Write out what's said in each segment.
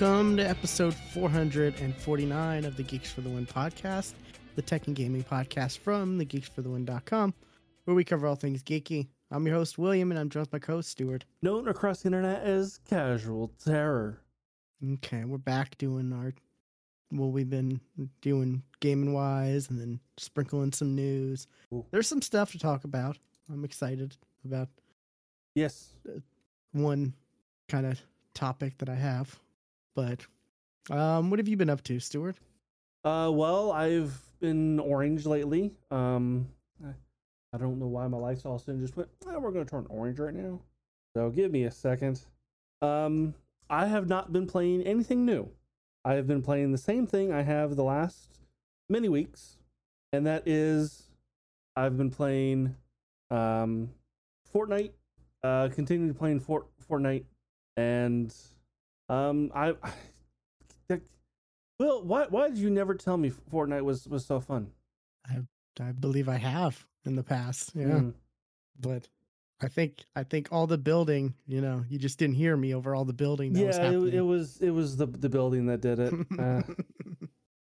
Welcome to episode 449 of the Geeks for the Win podcast, the tech and gaming podcast from thegeeksforthewin.com, where we cover all things geeky. I'm your host, William, and I'm joined by co host, Stuart. Known across the internet as Casual Terror. Okay, we're back doing our, well, we've been doing gaming wise and then sprinkling some news. Ooh. There's some stuff to talk about. I'm excited about Yes. one kind of topic that I have. But um, what have you been up to, Stuart? Uh, well, I've been orange lately. Um, I, don't know why my lights all sudden just went. Oh, we're gonna turn orange right now. So give me a second. Um, I have not been playing anything new. I have been playing the same thing I have the last many weeks, and that is I've been playing um Fortnite. Uh, continuing to playing Fort Fortnite, and um, I. I Will, why why did you never tell me Fortnite was was so fun? I I believe I have in the past. Yeah. Mm. But I think I think all the building, you know, you just didn't hear me over all the building that was yeah, it, it was it was the the building that did it. Uh,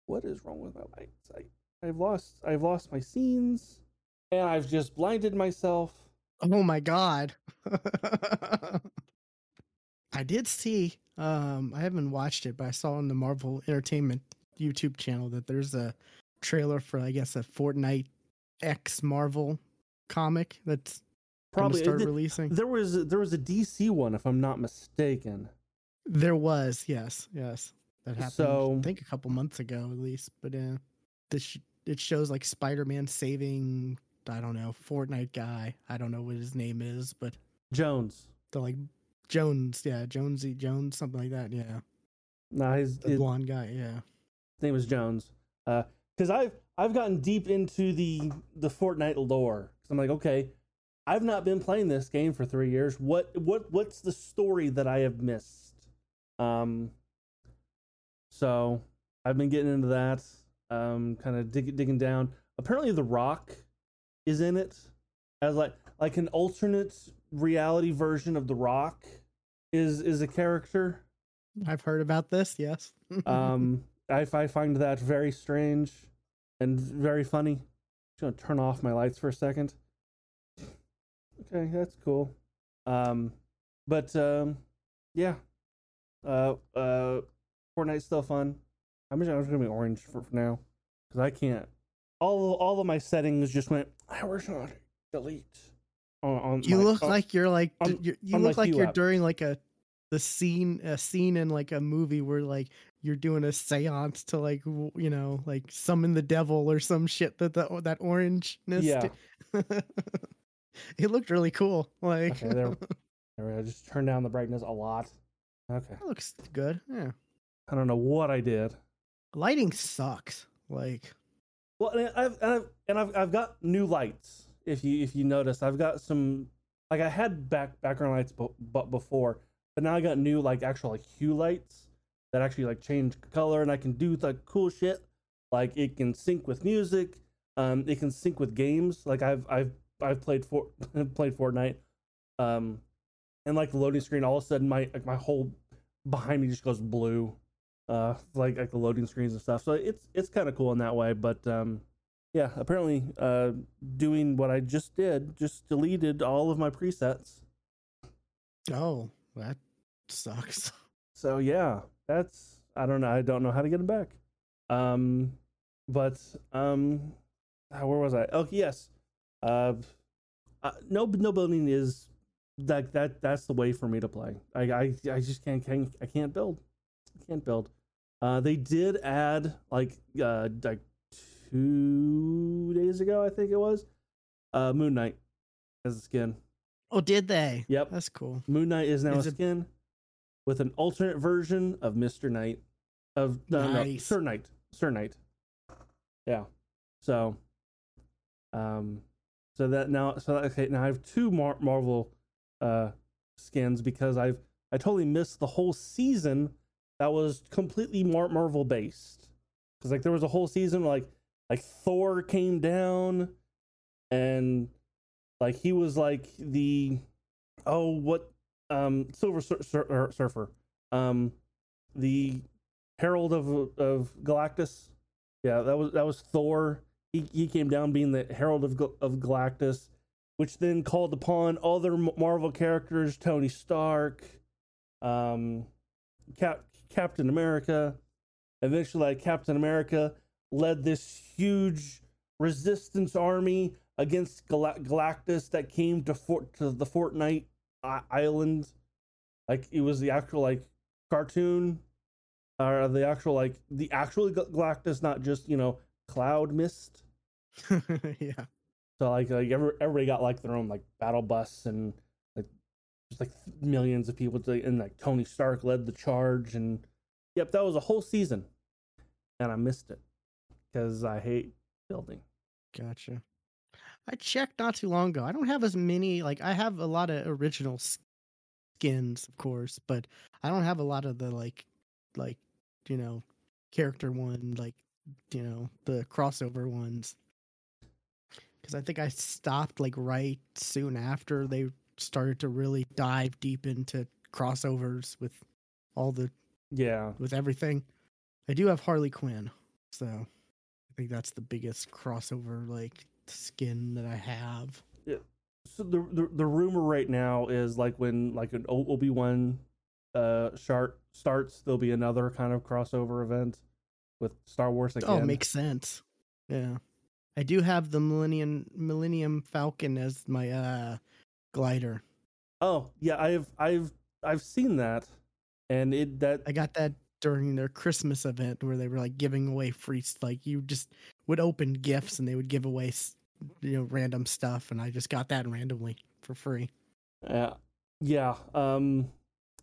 what is wrong with my lights? I I've lost I've lost my scenes, and I've just blinded myself. oh my god. I did see um I haven't watched it, but I saw on the Marvel Entertainment YouTube channel that there's a trailer for I guess a Fortnite X Marvel comic that's Probably start th- releasing. there was there was a DC one if I'm not mistaken. There was, yes, yes. That happened So- I think a couple months ago at least, but uh this it shows like Spider-Man saving I don't know, Fortnite guy. I don't know what his name is, but Jones. the like Jones, yeah, Jonesy Jones, something like that, yeah. Nah, his, The his blonde guy, yeah. name is Jones. Uh, because I've I've gotten deep into the the Fortnite lore. Because I'm like, okay, I've not been playing this game for three years. What what what's the story that I have missed? Um. So I've been getting into that. Um, kind of dig, digging down. Apparently, The Rock is in it as like like an alternate reality version of The Rock is is a character. I've heard about this, yes. Um, I, I find that very strange and very funny. Just gonna turn off my lights for a second. Okay, that's cool. Um, but um, yeah. Uh, uh, Fortnite's still fun. I'm just, I'm just gonna be orange for, for now because I can't. All all of my settings just went. I was not delete. On, on you my- look on- like you're like on- you're, you look like you're during like a the scene a scene in like a movie where like you're doing a séance to like you know like summon the devil or some shit that the, that orangeness Yeah. it looked really cool like Okay, there. there we go. Just turn down the brightness a lot. Okay. That looks good yeah I don't know what I did. lighting sucks like Well, and I've and I've and I've, I've got new lights. If you if you notice, I've got some like I had back background lights bu- but before, but now I got new like actual like hue lights that actually like change color, and I can do like cool shit. Like it can sync with music. Um, it can sync with games. Like I've I've I've played for played Fortnite. Um, and like the loading screen, all of a sudden my like my whole behind me just goes blue uh like like the loading screens and stuff so it's it's kind of cool in that way but um yeah apparently uh doing what i just did just deleted all of my presets. Oh that sucks. So yeah that's i don't know i don't know how to get them back. Um but um ah, where was i? Oh yes. Uh, uh no no building is like that that's the way for me to play. I i, I just can't, can't i can't build. I can't build. Uh they did add like uh like two days ago i think it was uh moon knight as a skin oh did they Yep. that's cool Moon Knight is now Is a it- skin with an alternate version of Mister Knight of no, no Nice. Sir Knight, Sir Knight. Yeah. So, um, so that now, so okay, now I have two Mar- Marvel uh skins because I've I totally missed the whole season that was completely Mar- Marvel based. Because like there was a whole season like like Thor came down and like he was like the oh what um silver Sur- Sur- surfer um the Herald of of Galactus. Yeah, that was that was Thor. He he came down being the Herald of of Galactus, which then called upon other Marvel characters, Tony Stark, um, Cap, Captain America. Eventually, like Captain America led this huge resistance army against Gal- Galactus that came to Fort to the Fortnite island. Like it was the actual like cartoon, or the actual like the actual Galactus, not just you know cloud mist. yeah. So like like every, everybody got like their own like battle bus and like just like millions of people to, and like Tony Stark led the charge and yep that was a whole season and I missed it because I hate building. Gotcha. I checked not too long ago. I don't have as many like I have a lot of original skins, of course, but I don't have a lot of the like like you know character one like you know the crossover ones because I think I stopped like right soon after they started to really dive deep into crossovers with all the yeah with everything. I do have Harley Quinn, so think that's the biggest crossover like skin that I have. Yeah. So the the, the rumor right now is like when like an Obi Wan uh shark starts, there'll be another kind of crossover event with Star Wars oh, again. Oh, makes sense. Yeah. I do have the Millennium Millennium Falcon as my uh glider. Oh, yeah, I've I've I've seen that. And it that I got that during their Christmas event where they were like giving away free like you just would open gifts and they would give away you know random stuff and I just got that randomly for free. Yeah. Yeah, um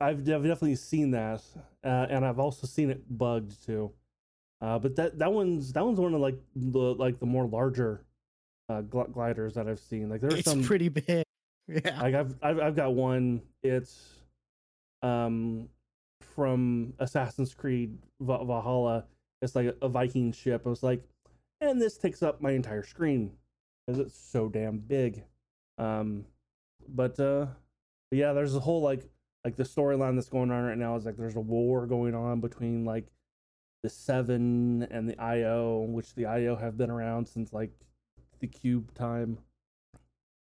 I've, I've definitely seen that. Uh, and I've also seen it bugged too. Uh, but that that one's that one's one of like the like the more larger uh, gl- gliders that I've seen. Like there's it's some pretty big. Yeah. Like I've, I've I've got one. It's um from Assassin's Creed Valhalla. It's like a Viking ship. I was like, and this takes up my entire screen because it's so damn big. Um, but uh, but yeah, there's a whole like like the storyline that's going on right now is like there's a war going on between like the Seven and the IO, which the IO have been around since like the Cube time,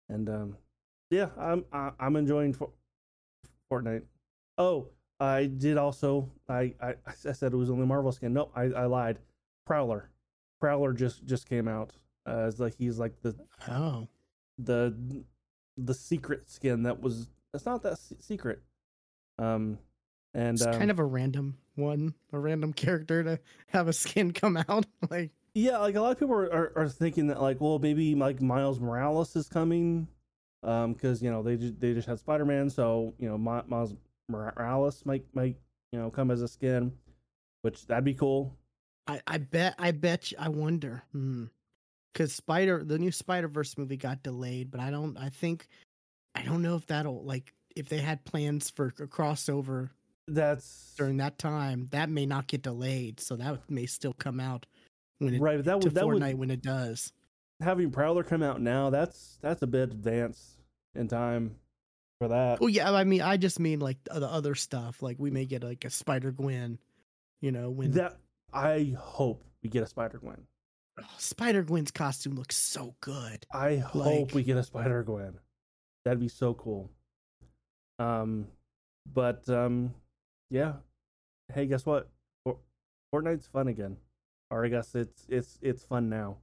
and um, yeah, I'm I, am enjoying Fortnite. Oh, I did also. I I, I said it was only Marvel skin. No, I, I lied. Prowler, Prowler just just came out as like he's like the oh the the secret skin that was. It's not that secret. Um, and it's um, kind of a random one, a random character to have a skin come out. like yeah, like a lot of people are, are, are, thinking that like, well, maybe like Miles Morales is coming, um, because you know they just they just had Spider Man, so you know Miles Morales might might you know come as a skin, which that'd be cool. I I bet I bet you, I wonder, hmm, because Spider the new Spider Verse movie got delayed, but I don't I think I don't know if that'll like if they had plans for a crossover that's during that time that may not get delayed so that may still come out when it right that would that Fortnite would, when it does. Having prowler come out now that's that's a bit advanced in time for that. Well yeah i mean i just mean like the other stuff like we may get like a spider gwen you know when that i hope we get a spider gwen. Oh, spider gwen's costume looks so good. I like, hope we get a spider gwen. That'd be so cool. Um but um yeah, hey, guess what? Fortnite's fun again, or I guess it's it's it's fun now.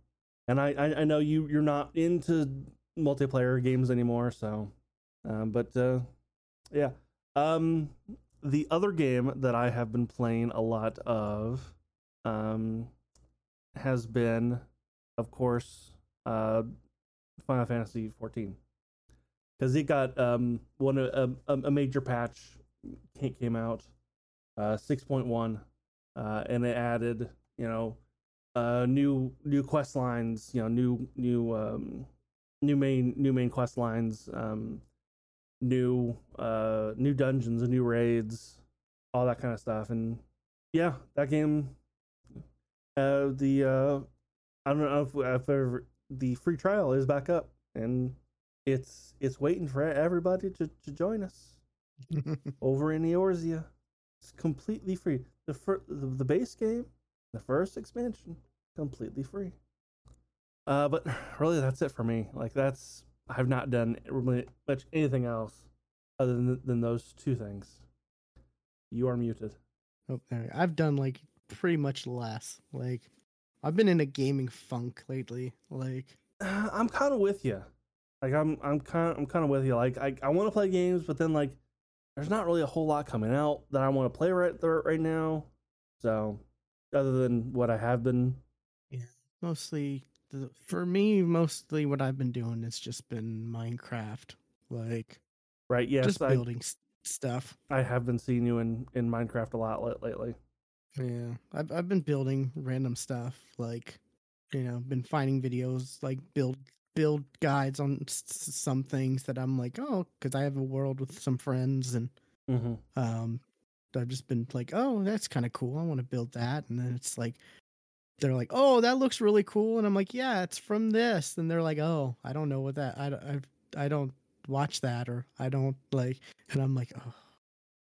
And I I, I know you you're not into multiplayer games anymore, so um, but uh, yeah. Um, the other game that I have been playing a lot of um, has been, of course, uh, Final Fantasy XIV, because it got um one a, a, a major patch came out uh, 6.1, uh, and it added, you know, uh, new new quest lines, you know, new new um, new main new main quest lines, um, new uh, new dungeons, and new raids, all that kind of stuff, and yeah, that game, uh, the uh, I don't know if, if ever, the free trial is back up, and it's it's waiting for everybody to, to join us over in Eorzea. It's completely free. The fir- the, the base game, the first expansion, completely free. Uh, but really, that's it for me. Like that's I've not done really much anything else other than than those two things. You are muted. Oh, there. I've done like pretty much less. Like, I've been in a gaming funk lately. Like, I'm kind of with you. Like I'm I'm kind I'm kind of with you. Like I I want to play games, but then like there's not really a whole lot coming out that I want to play right there right now. So other than what I have been, yeah, mostly the, for me, mostly what I've been doing has just been Minecraft. Like, right? Yes, just I building s- stuff. I have been seeing you in in Minecraft a lot lat- lately. Yeah, I've I've been building random stuff. Like, you know, been finding videos like build build guides on s- some things that I'm like, oh, because I have a world with some friends and Mm-hmm. um i've just been like oh that's kind of cool i want to build that and then it's like they're like oh that looks really cool. And i'm like yeah it's from this. And they're like oh i don't know what that i don't i, I don't watch that or i don't like and i'm like oh.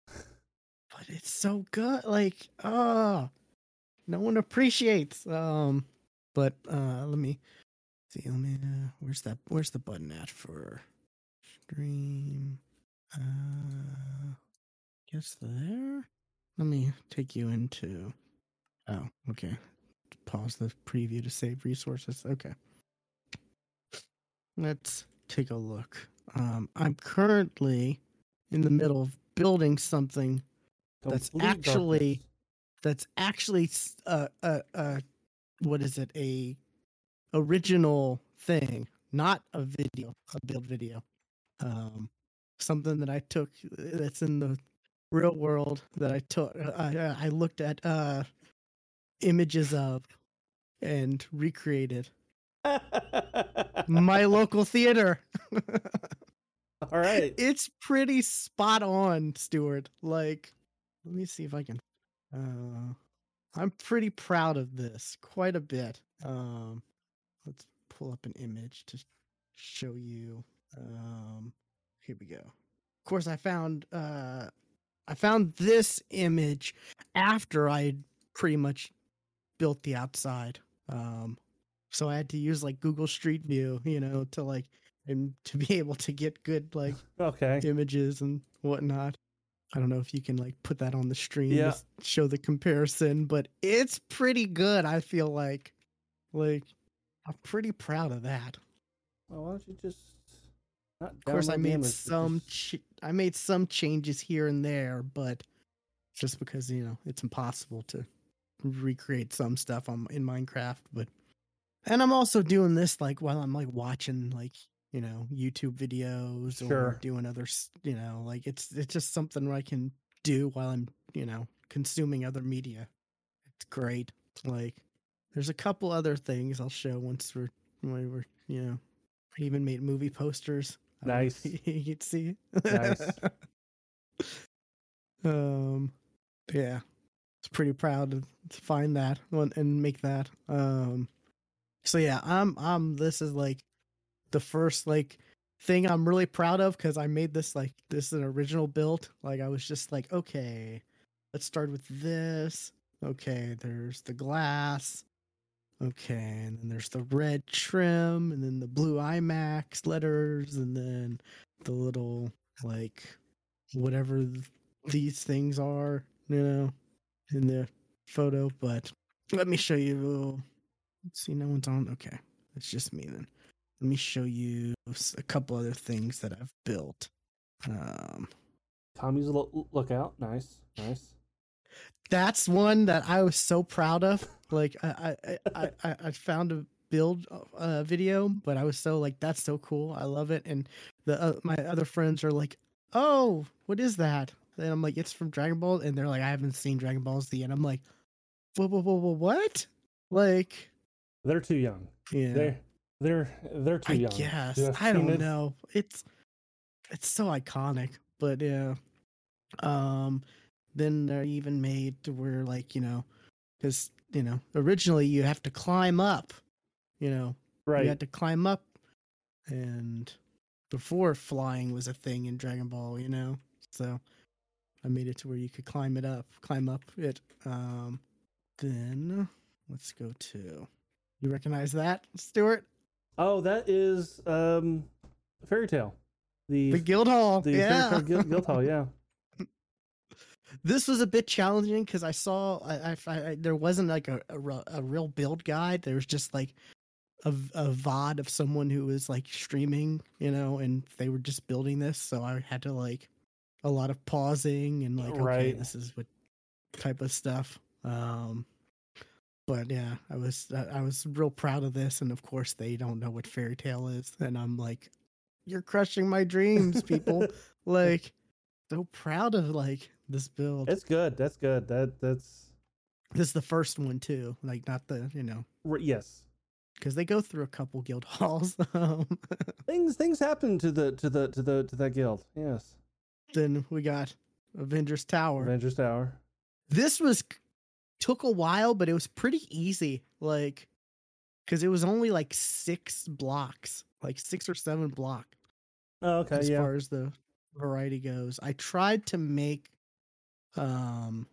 But it's so good like oh no one appreciates um but uh let me see let me uh, where's that where's the button at for stream? Uh guess there? Let me take you into oh okay pause the preview to save resources. Okay. Let's take a look. Um i'm currently in the middle of building something That's actually- that's actually s- uh uh uh what is it? A original thing not a video a build video. Um something that i took that's in the real world that i took i i looked at uh images of and recreated. My local theater. All right. it's pretty spot on stuart. Like let me see if i can uh i'm pretty proud of this quite a bit. Um let's pull up an image to show you. Um here we go. Of course i found uh i found this image after i pretty much built the outside um so i had to use like google street view you know to like and to be able to get good like Okay. images and whatnot. I don't know if you can like put that on the stream Yeah. to show the comparison, but it's pretty good. I feel like, like, I'm pretty proud of that. Well, why don't you just? Not Of course, I made some, ch- I made some changes here and there, but just because you know it's impossible to recreate some stuff on in Minecraft. But and I'm also doing this like while I'm like watching like you know YouTube videos or Sure. doing other you know like it's it's just something I can do while I'm you know consuming other media. It's great. Like there's a couple other things I'll show once we're when we're you know I even made movie posters. I don't know if Nice. you can see. Nice. um, yeah, pretty proud to, to find that and make that. Um, so yeah, I'm I'm this is like the first like thing I'm really proud of because I made this like this is an original build. Like I was just like, okay, let's start with this. Okay, there's the glass. Okay, and then there's the red trim, and then the blue IMAX letters, and then the little like whatever th- these things are, you know, in the photo. But let me show you. Let's see, no one's on. Okay, it's just me then. Let me show you a couple other things that I've built. Um, Tommy's lo- lookout. Nice. Nice. that's one that I was so proud of. Like I I I, I, I found a build uh, video, but I was so like that's so cool. I love it. And the uh, my other friends are like, "Oh, what is that?" And I'm like, "It's from Dragon Ball." And they're like, "I haven't seen Dragon Ball Z." And I'm like, "Whoa, whoa, whoa, whoa what?" Like, They're too young. yeah, They're they're they're too young. I young. guess to have I don't this. know. It's it's so iconic, but yeah. Um, then they're even made to where like you know, because you know originally you have to climb up, you know, right. you had to climb up, and before flying was a thing in Dragon Ball, you know. So I made it to where you could climb it up, climb up it. Um, then let's go to. You recognize that, Stuart? Oh, that is um, Fairy Tail. The The guild hall. the yeah. Fairy Tail guild, guild hall. Yeah. this was a bit challenging because I saw I, I, I there wasn't like a, a a real build guide. There was just like a VOD of someone who was like streaming, you know, and they were just building this. So I had to like a lot of pausing and like, okay, Right. this is what type of stuff. Um, but yeah, I was I was real proud of this, and of course they don't know what Fairy Tail is, and I'm like, you're crushing my dreams, people. like, so proud of like this build. It's good. That's good. That that's This is the first one too, like not the you know r- yes. because they go through a couple guild halls. Things things happen to the to the to the to that guild. Yes. Then we got Avengers Tower. Avengers Tower. This was took a while, but it was pretty easy. Like because it was only like six blocks, like six or seven block Oh, okay. as yeah. far as the variety goes. I tried to make um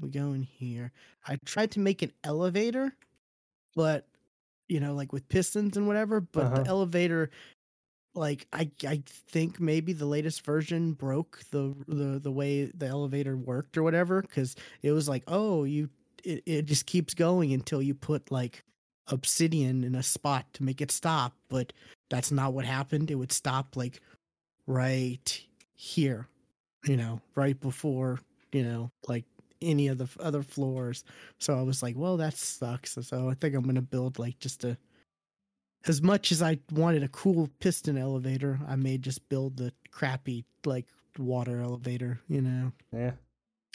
we go in here. I tried to make an elevator, but you know, like with pistons and whatever, but Uh-huh. the elevator like I I think maybe the latest version broke the the the way the elevator worked or whatever cuz it was like, "Oh, you it, it just keeps going until you put like obsidian in a spot to make it stop." But that's not what happened. It would stop like right here, you know, right before, you know, like any of the other floors. So I was like, well, that sucks. So I think I'm going to build like just a, as much as I wanted a cool piston elevator, I may just build the crappy like water elevator, you know. Yeah.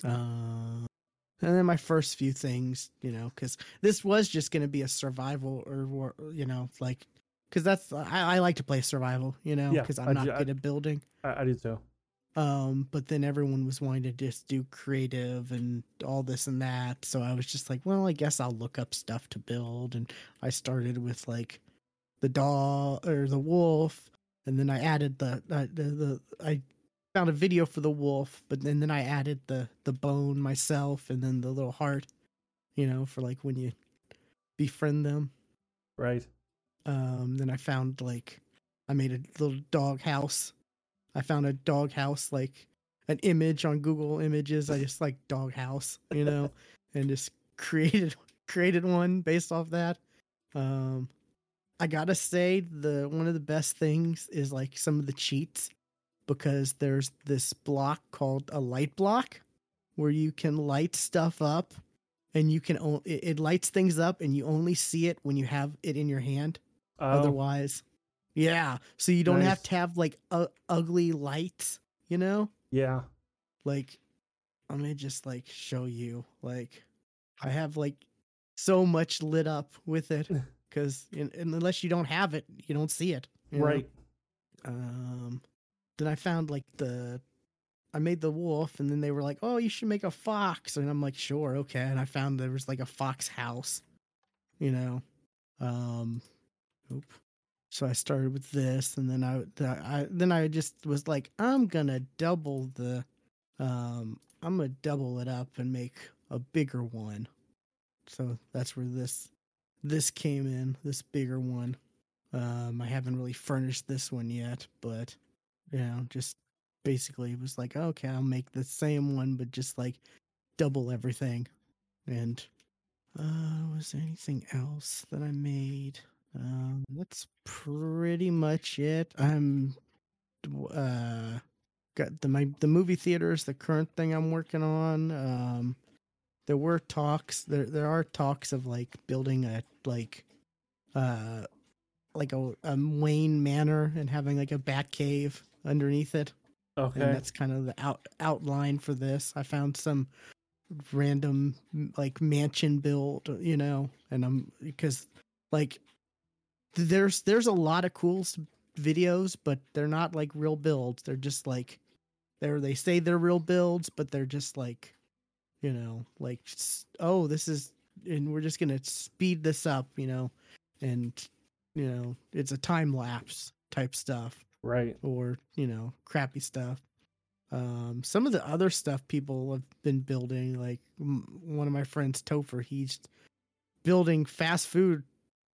Uh, and then my first few things, you know, because this was just going to be a survival or, you know, like, because that's, I, I like to play survival, you know, because I I'm not I- good at building. I, I do too. Um, but then everyone was wanting to just do creative and all this and that. So I was just like, well, I guess I'll look up stuff to build. And I started with like the dog or the wolf, and then I added the uh, the, the I found a video for the wolf, but then then I added the the bone myself, and then the little heart, you know, for like when you befriend them. Right. Um, then I found like I made a little dog house. I found a dog house like an image on Google Images. I just like dog house, you know, and just created created one based off that. Um, I gotta say the one of the best things is like some of the cheats because there's this block called a light block where you can light stuff up and you can o- it, it lights things up and you only see it when you have it in your hand. Oh, otherwise yeah so you don't have to have like u- ugly lights you know? Yeah. like i'm gonna just like show you like i have like so much lit up with it because unless you don't have it you don't see it you know? Right. um then i found like the i made the wolf and then they were like oh you should make a fox and i'm like sure okay and i found there was like a fox house you know um oop. so i started with this and then I, the, I then i just was like i'm gonna double the um i'm gonna double it up and make a bigger one so that's where this this came in this bigger one um, I haven't really furnished this one yet, but you know, just basically it was like, okay, I'll make the same one, but just like double everything. And uh, was there anything else that I made? Um, that's pretty much it. I'm uh got the my the movie theater is the current thing I'm working on. Um, there were talks. There there are talks of like building a like uh like a, a Wayne Manor and having like a bat cave underneath it. Okay. And that's kind of the out outline for this. I found some random like mansion build, you know, and I'm because like there's there's a lot of cool videos, but they're not like real builds. They're just like they're they say they're real builds, but they're just like you know, like oh, this is and we're just gonna speed this up, you know, and you know, it's a time lapse type stuff right. or you know crappy stuff Um, some of the other stuff people have been building, like m- one of my friends, Topher, he's building fast food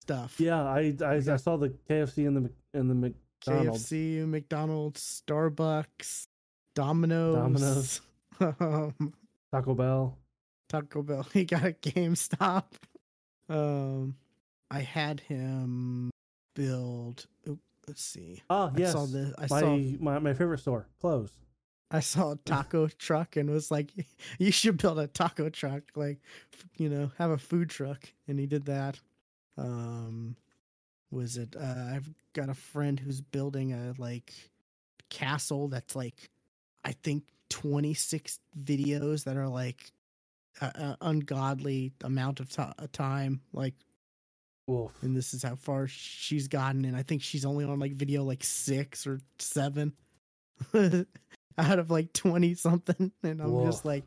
stuff. Yeah, I I, I saw the KFC and the and the McDonald's. KFC, McDonald's, Starbucks, Domino's, Domino's. um, Taco Bell. Taco Bell. He got a GameStop. Um, I had him build. let's see. I yes. saw this. I my, saw. my my favorite store closed. I saw a taco truck and was like, "You should build a taco truck, like, you know, have a food truck." And he did that. Um, was it? Uh, I've got a friend who's building a like castle that's like, I think twenty six videos that are like, ungodly amount of ti time, like Wolf. and this is how far she's gotten and i think she's only on like video like six or seven out of like 20 something and i'm just like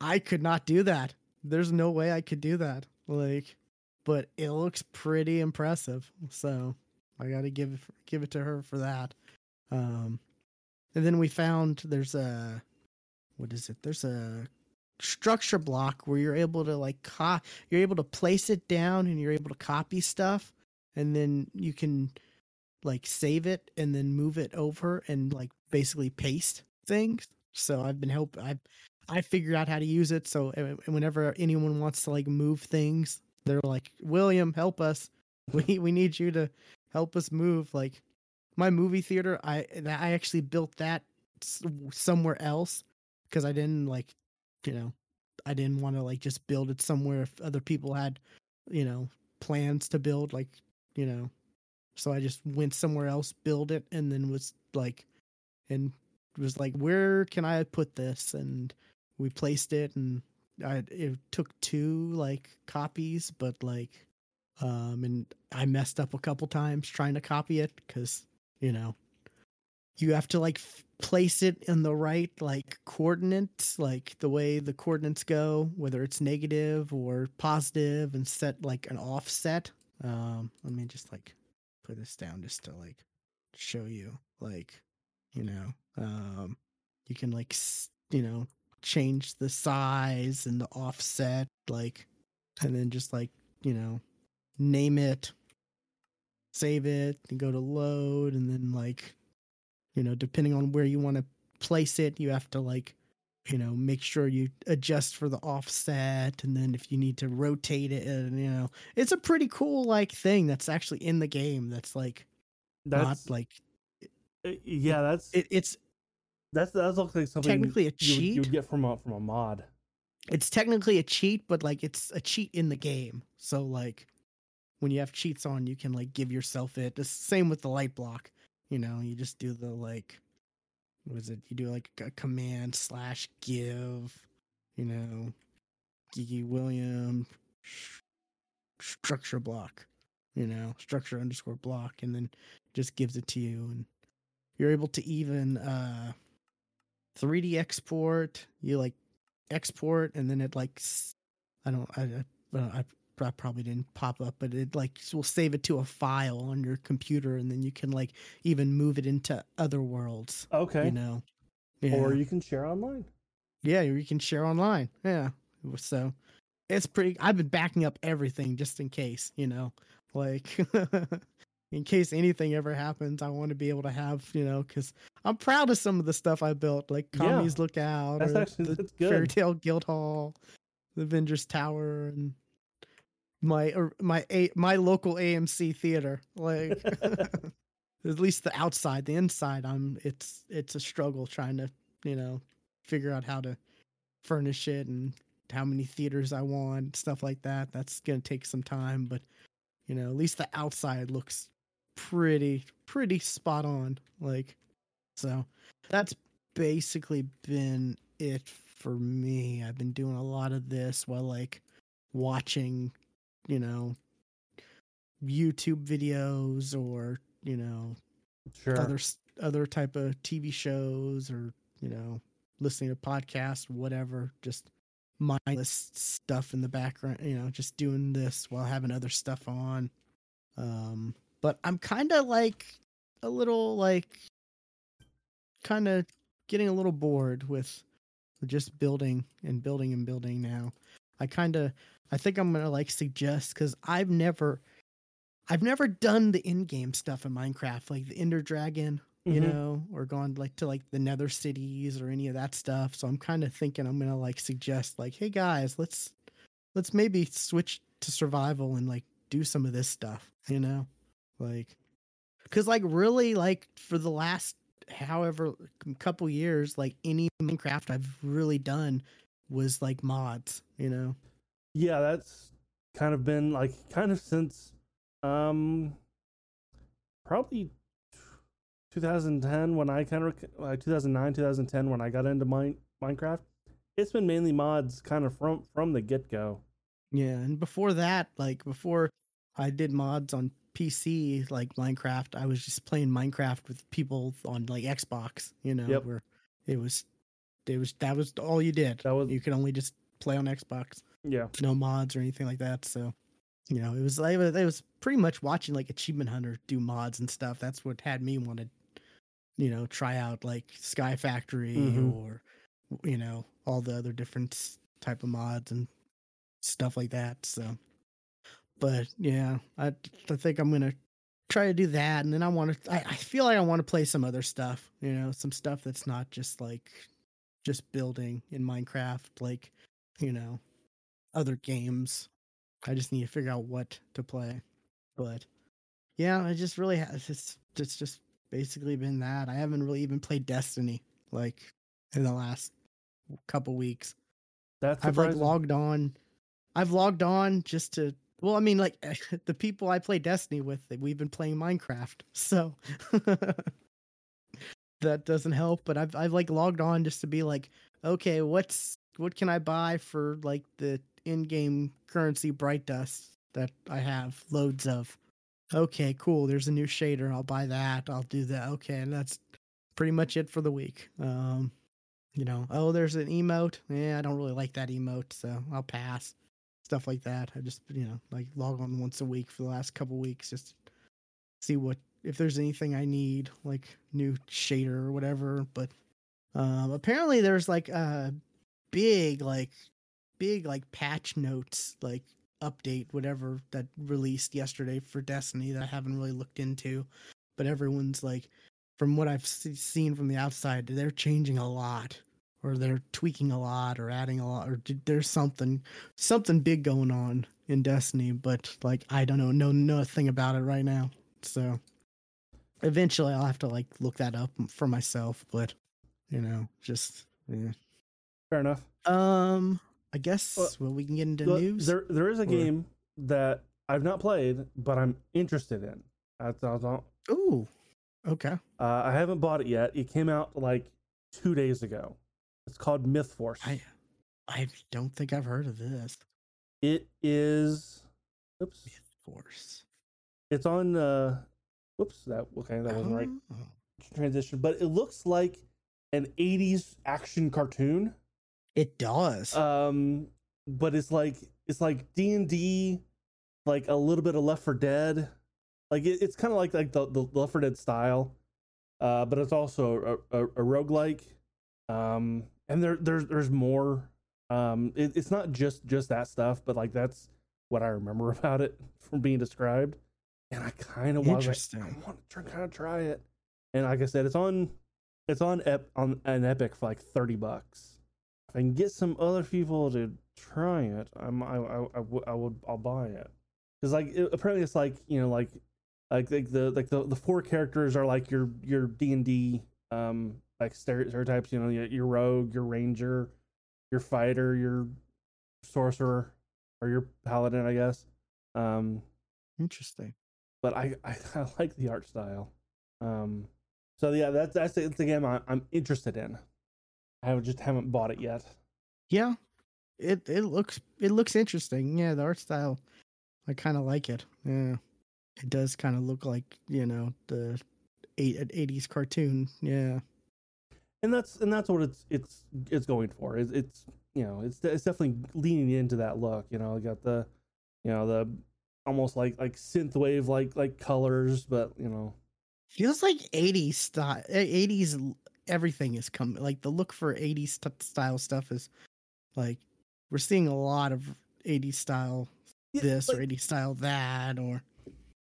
i could not do that there's no way i could do that like but it looks pretty impressive so i gotta give give it to her for that um and then we found there's a what is it? There's a structure block where you're able to like co- you're able to place it down and you're able to copy stuff. And then you can like save it and then move it over and like basically paste things. So i've been help i i figured out how to use it. So uh, whenever anyone wants to like move things they're like william help us. We we need you to help us move like my movie theater i i actually built that somewhere else because i didn't like you know i didn't want to like just build it somewhere if other people had you know plans to build like you know. So i just went somewhere else build it and then was like and was like where can i put this? And we placed it and i it took two like copies but like um and i messed up a couple times trying to copy it because you know you have to like f- place it in the right like coordinates like the way the coordinates go whether it's negative or positive and set like an offset. Um let me just like put this down just to like show you like you know um you can like s- you know change the size and the offset like and then just like you know name it save it and go to load and then like you know depending on where you want to place it you have to like you know make sure you adjust for the offset and then if you need to rotate it and you know it's a pretty cool like thing that's actually in the game that's like That's not like uh, yeah. That's it, it's that's that looks like something technically a you, cheat you would get from a from a mod. it's technically a cheat but like it's a cheat in the game so like when you have cheats on you can like give yourself it. The same with the light block you know you just do the like what is it? You do like a command slash give you know Gigi William structure block you know structure underscore block and then just gives it to you. And you're able to even uh 3d export you like export and then it like I don't i i, well, I, I probably didn't pop up but it like will save it to a file on your computer and then you can like even move it into other worlds Okay. you know yeah. Or you can share online. yeah or you can share online yeah so it's pretty i've been backing up everything just in case you know like in case anything ever happens i want to be able to have you know because i'm proud of some of the stuff i built like Yeah. lookout That's or actually- the that's good. Fairy Tail guild hall the avengers tower and my my a my local amc theater like at least the outside the inside i'm it's it's a struggle trying to you know figure out how to furnish it and how many theaters i want stuff like that. That's gonna take some time but you know at least the outside looks pretty pretty spot on like so that's basically been it for me. I've been doing a lot of this while like watching you know youtube videos or you know Sure. other other type of TV shows or you know listening to podcasts whatever just mindless stuff in the background you know just doing this while having other stuff on um but I'm kind of like a little like kind of getting a little bored with just building and building and building now. I kind of I think I'm going to like suggest cuz I've never I've never done the in-game stuff in Minecraft like the Ender Dragon, you Mhm. know, or gone like to like the Nether cities or any of that stuff. So I'm kind of thinking I'm going to like suggest like hey guys, let's let's maybe switch to survival and like do some of this stuff, you know? Like cuz like really like for the last however couple years like any Minecraft I've really done was like mods, you know. Yeah, that's kind of been like kind of since um probably 2010 when I kind of like 2009 2010 when I got into mine Minecraft. It's been mainly mods kind of from from the get go. Yeah, and before that, like before I did mods on PC like Minecraft, I was just playing Minecraft with people on like Xbox, you know, Yep. where it was it was that was all you did. That was you could only just play on Xbox, yeah. no mods or anything like that. So, you know, it was like it was pretty much watching like Achievement Hunter do mods and stuff. That's what had me want to, you know, try out like Sky Factory Mhm. or you know all the other different type of mods and stuff like that. So, but yeah, I I think I'm gonna try to do that, and then I want to. I, I feel like I want to play some other stuff. You know, some stuff that's not just like just building in Minecraft, like you know, other games. I just need to figure out what to play. But yeah, I just really have it's it's just basically been that. I haven't really even played Destiny like in the last couple weeks. That's I've like logged on. I've logged on just to. Well, I mean, like the people I play Destiny with, we've been playing Minecraft, so that doesn't help. But I've I've like logged on just to be like, okay, what's what can I buy for like the in-game currency Bright Dust that I have loads of? Okay, cool. There's a new shader. I'll buy that. I'll do that. Okay, and that's pretty much it for the week. Um, you know, oh, there's an emote. Yeah, I don't really like that emote, so I'll pass. Stuff like that. I just, you know, like log on once a week for the last couple weeks, just see what if there's anything I need, like new shader or whatever. But um, apparently, there's like a big, like, big, like patch notes, like update, whatever that released yesterday for Destiny that I haven't really looked into. But everyone's like, from what I've seen from the outside, they're changing a lot, or they're tweaking a lot, or adding a lot, or there's something, something big going on in Destiny. But like, I don't know, know nothing about it right now. So eventually, I'll have to like look that up for myself. But you know, just yeah. Fair enough. Um, I guess Well, well, we can get into Well, news. There there is a Or- game that I've not played, but I'm interested in. That's, all. Ooh, okay. Uh, I haven't bought it yet. It came out like two days ago. It's called Myth Force. I I don't think I've heard of this. It is. Oops. Force. It's on. uh Whoops. That okay. That wasn't right. Oh. Transition, but it looks like an '80s action cartoon. It does. Um, but it's like it's like D and D, like a little bit of Left 4 Dead. Like it, it's kind of like like the, the Left 4 Dead style, uh, but it's also a, a, a roguelike. Um, and there there's there's more. Um, it, it's not just just that stuff, but like that's what I remember about it from being described. And I kind of was like, I want to kind of try it. And like I said, it's on it's on ep on an Epic for like thirty bucks. If I can get some other people to try it, I'm I I, I, would I would I'll buy it because like it, apparently it's like you know like like like the like the, the four characters are like your your D and D um like stereotypes. You know your, your rogue, your ranger, your fighter, your sorcerer, or your paladin, I guess. Um, Interesting. But I, I, I like the art style. Um, so yeah, that's that's it's a game I, I'm interested in. I just haven't bought it yet. Yeah. It it looks it looks interesting. Yeah, the art style I kind of like it. Yeah. It does kind of look like, you know, the eight, 80s cartoon. Yeah. And that's and that's what it's it's it's going for. It's, it's you know it's it's definitely leaning into that look. You know, got the you know the almost like like synthwave like like colors, but you know Feels like 80s style 80s everything is coming. Like the look for 80s t- style stuff is like we're seeing a lot of 80s style Yeah, this like, or 80s style that or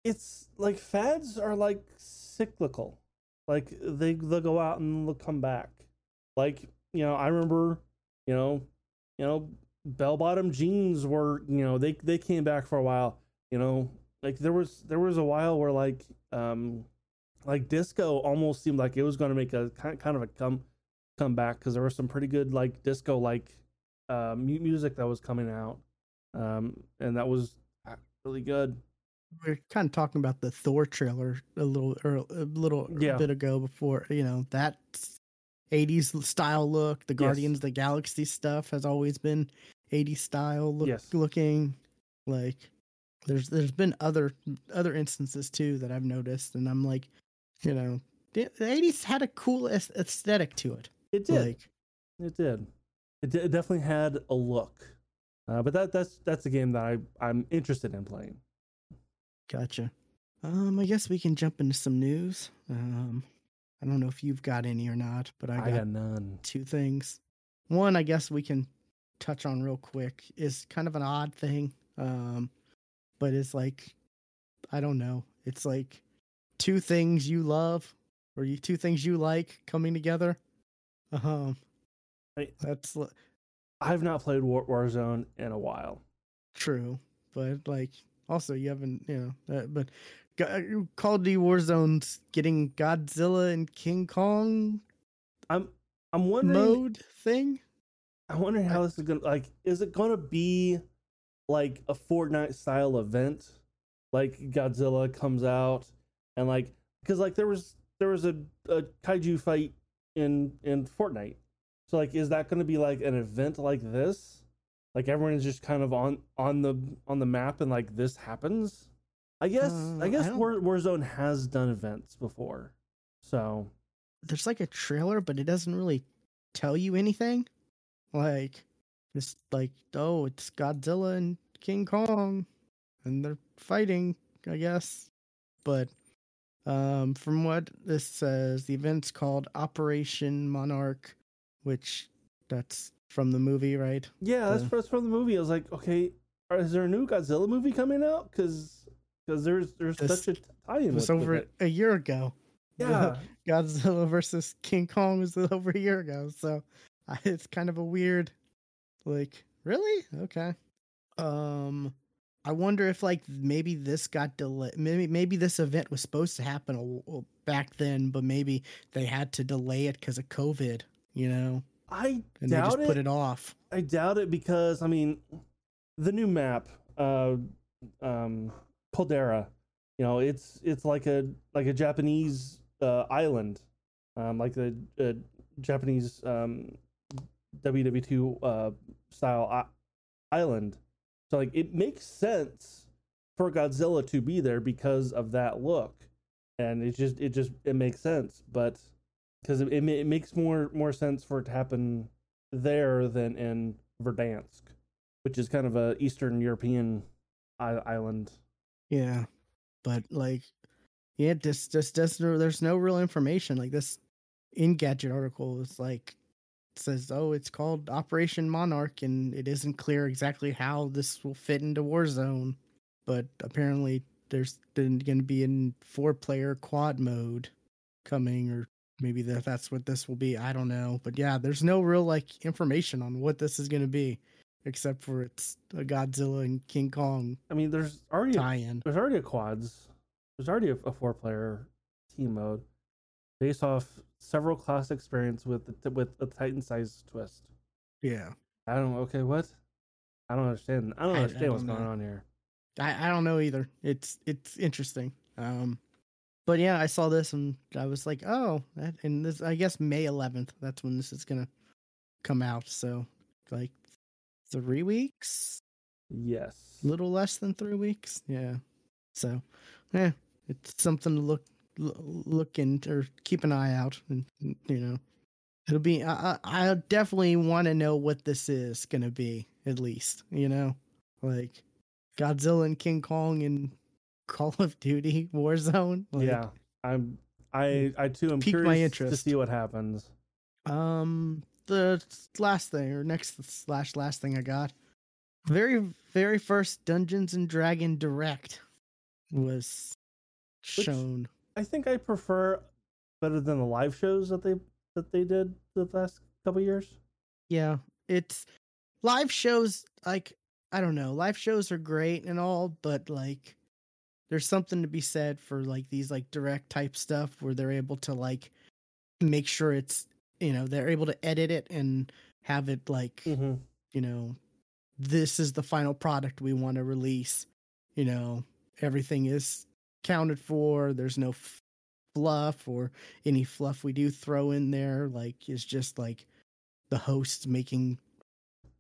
it's like fads are like cyclical. Like they they'll go out and they'll come back. Like you know, I remember, you know, you know, bell bottom jeans were you know they they came back for a while. You know, like there was there was a while where like um like disco almost seemed like it was going to make a kind kind of a come come back because there was some pretty good like disco like uh music that was coming out um and that was really good we're kind of talking about the Thor trailer a little or a little Yeah. bit ago before you know that 80s style look the Guardians of the Galaxy stuff has always been 80s style look, Yes. looking like there's there's been other other instances too that I've noticed and I'm like you know the, the 80s had a cool aesthetic to it it did like It did. It, d- it definitely had a look. Uh, but that that's that's a game that I I'm interested in playing. Gotcha. Um, I guess we can jump into some news. Um, I don't know if you've got any or not, but I I got, got none. two things. One, I guess we can touch on real quick is kind of an odd thing. Um, but it's like, I don't know. It's like two things you love or you two things you like coming together. Um, I- that's I've not played War, Warzone in a while. true, but like also you haven't, you know, uh, but Go- Call of Duty Warzone's getting Godzilla and King Kong I'm I'm wondering mode thing. I'm wondering how this is gonna like is it gonna be like a Fortnite style event? Like Godzilla comes out and like because like there was there was a, a kaiju fight in in Fortnite. So like is that gonna be like an event like this? Like everyone is just kind of on on the on the map and like this happens? I guess Uh, I I guess don't- War, Warzone has done events before. So there's like a trailer, but it doesn't really tell you anything. Like, it's like, oh, it's Godzilla and King Kong, and they're fighting, I guess. But um, from what this says, the event's called Operation Monarch, which that's from the movie, right? Yeah, that's, that's from the movie. I was like, okay, are- is there a new Godzilla movie coming out? Because because there's there's This- such a tie-in It was over it. a year ago. Yeah, Godzilla versus King Kong was over a year ago, so I- it's kind of a weird, like, really? Okay. Um, I wonder if like maybe this got delayed. Maybe maybe this event was supposed to happen a w- back then, but maybe they had to delay it because of COVID. You know, I and they just it. put it off. I doubt it because I mean, the new map, uh, um, Caldera, you know, it's it's like a like a Japanese uh, island, um, like the uh, Japanese um, WW2 uh, style island. So like it makes sense for Godzilla to be there because of that look, and it just it just it makes sense. But because it, it makes more more sense for it to happen there than in Verdansk, which is kind of a Eastern European island. Yeah, but like, yeah, this does no. There's no real information. Like this Engadget article is like says, oh, it's called Operation Monarch, and it isn't clear exactly how this will fit into Warzone. But apparently, there's going to be in four-player quad mode coming, or maybe that that's what this will be. I don't know. But yeah, there's no real like information on what this is going to be, except for it's a Godzilla and King Kong I mean, there's already a, tie-in. there's already a quads, there's already a, a four player team mode based off several class experience with the, with a Titan size twist. Yeah. I don't okay what I don't understand. I don't I- I understand what's don't going know. on here. I, I don't know either. It's it's interesting. Um, but yeah, I saw this and I was like, oh, that, and this I guess May 11th. That's when this is gonna come out. So like three weeks, Yes. a little less than three weeks. Yeah. So yeah, it's something to look look into or keep an eye out. And you know, it'll be. I I definitely want to know what this is gonna be at least. You know, like Godzilla and King Kong and Call of Duty Warzone. Like, yeah. I'm I I too am curious my to see what happens. Um, the last thing or next slash last thing I got, very very first Dungeons and Dragon Direct was Which- shown. I think I prefer better than the live shows that they that they did the last couple years. Yeah, it's live shows. Like I don't know, live shows are great and all, but like there's something to be said for like these like direct type stuff where they're able to like make sure it's you know they're able to edit it and have it like Mm-hmm. you know this is the final product we want to release you know everything is counted for there's no f- fluff or any fluff we do throw in there like is just like the hosts making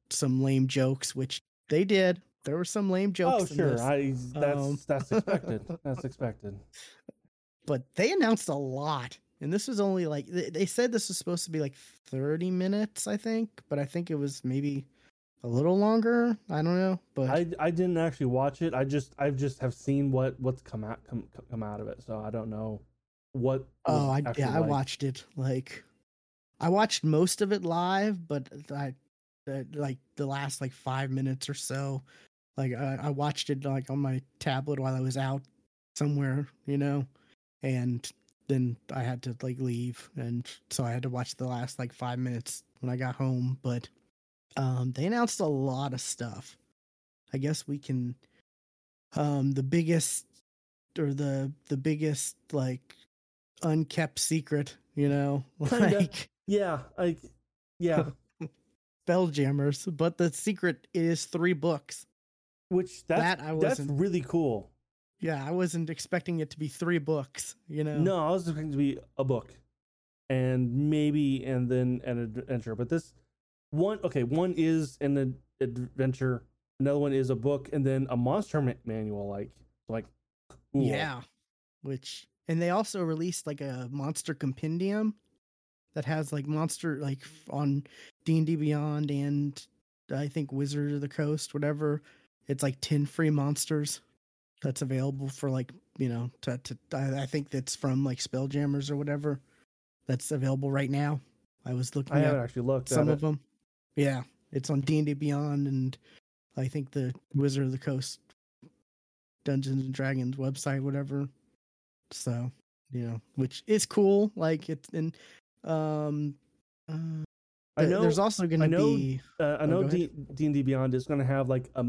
some lame jokes which they did there were some lame Oh jokes in sure, I that's Um, that's expected. That's expected. but they announced a lot and this was only like they, they said this was supposed to be like 30 minutes i think but i think it was maybe a little longer i don't know but I I didn't actually watch it. I just I've just have seen what what's come out come come out of it. So I don't know what. Oh, I yeah, I watched it. Like, I watched most of it live, but I, like the last like five minutes or so, like I, I watched it like on my tablet while I was out somewhere, you know, and then I had to like leave, and so I had to watch the last like five minutes when I got home. But um, they announced a lot of stuff. I guess we can. Um, the biggest or the the biggest like unkept secret, you know, Kinda. like Yeah, like yeah, Spelljammers. But the secret is three books. which that's That I that's really cool. Yeah, I wasn't expecting it to be three books. You know, No, I was expecting it to be a book, and maybe and then an adventure. But this one, okay, one is an ad- adventure, another one is a book, and then a monster ma- manual. Like like, cool. yeah, which and they also released like a monster compendium that has like monster like on D and D Beyond and I think Wizard of the Coast, whatever. It's like ten free monsters that's available for like you know to to I, I think that's from like Spelljammers or whatever that's available right now. I was looking I haven't actually looked some of it. them. Yeah, it's on D and D Beyond, and I think the Wizard of the Coast Dungeons and Dragons website, whatever. So you know, which is cool. Like it's in. Um, uh, I know. there's also going to be. uh, I Oh, know D and D Beyond is going to have like a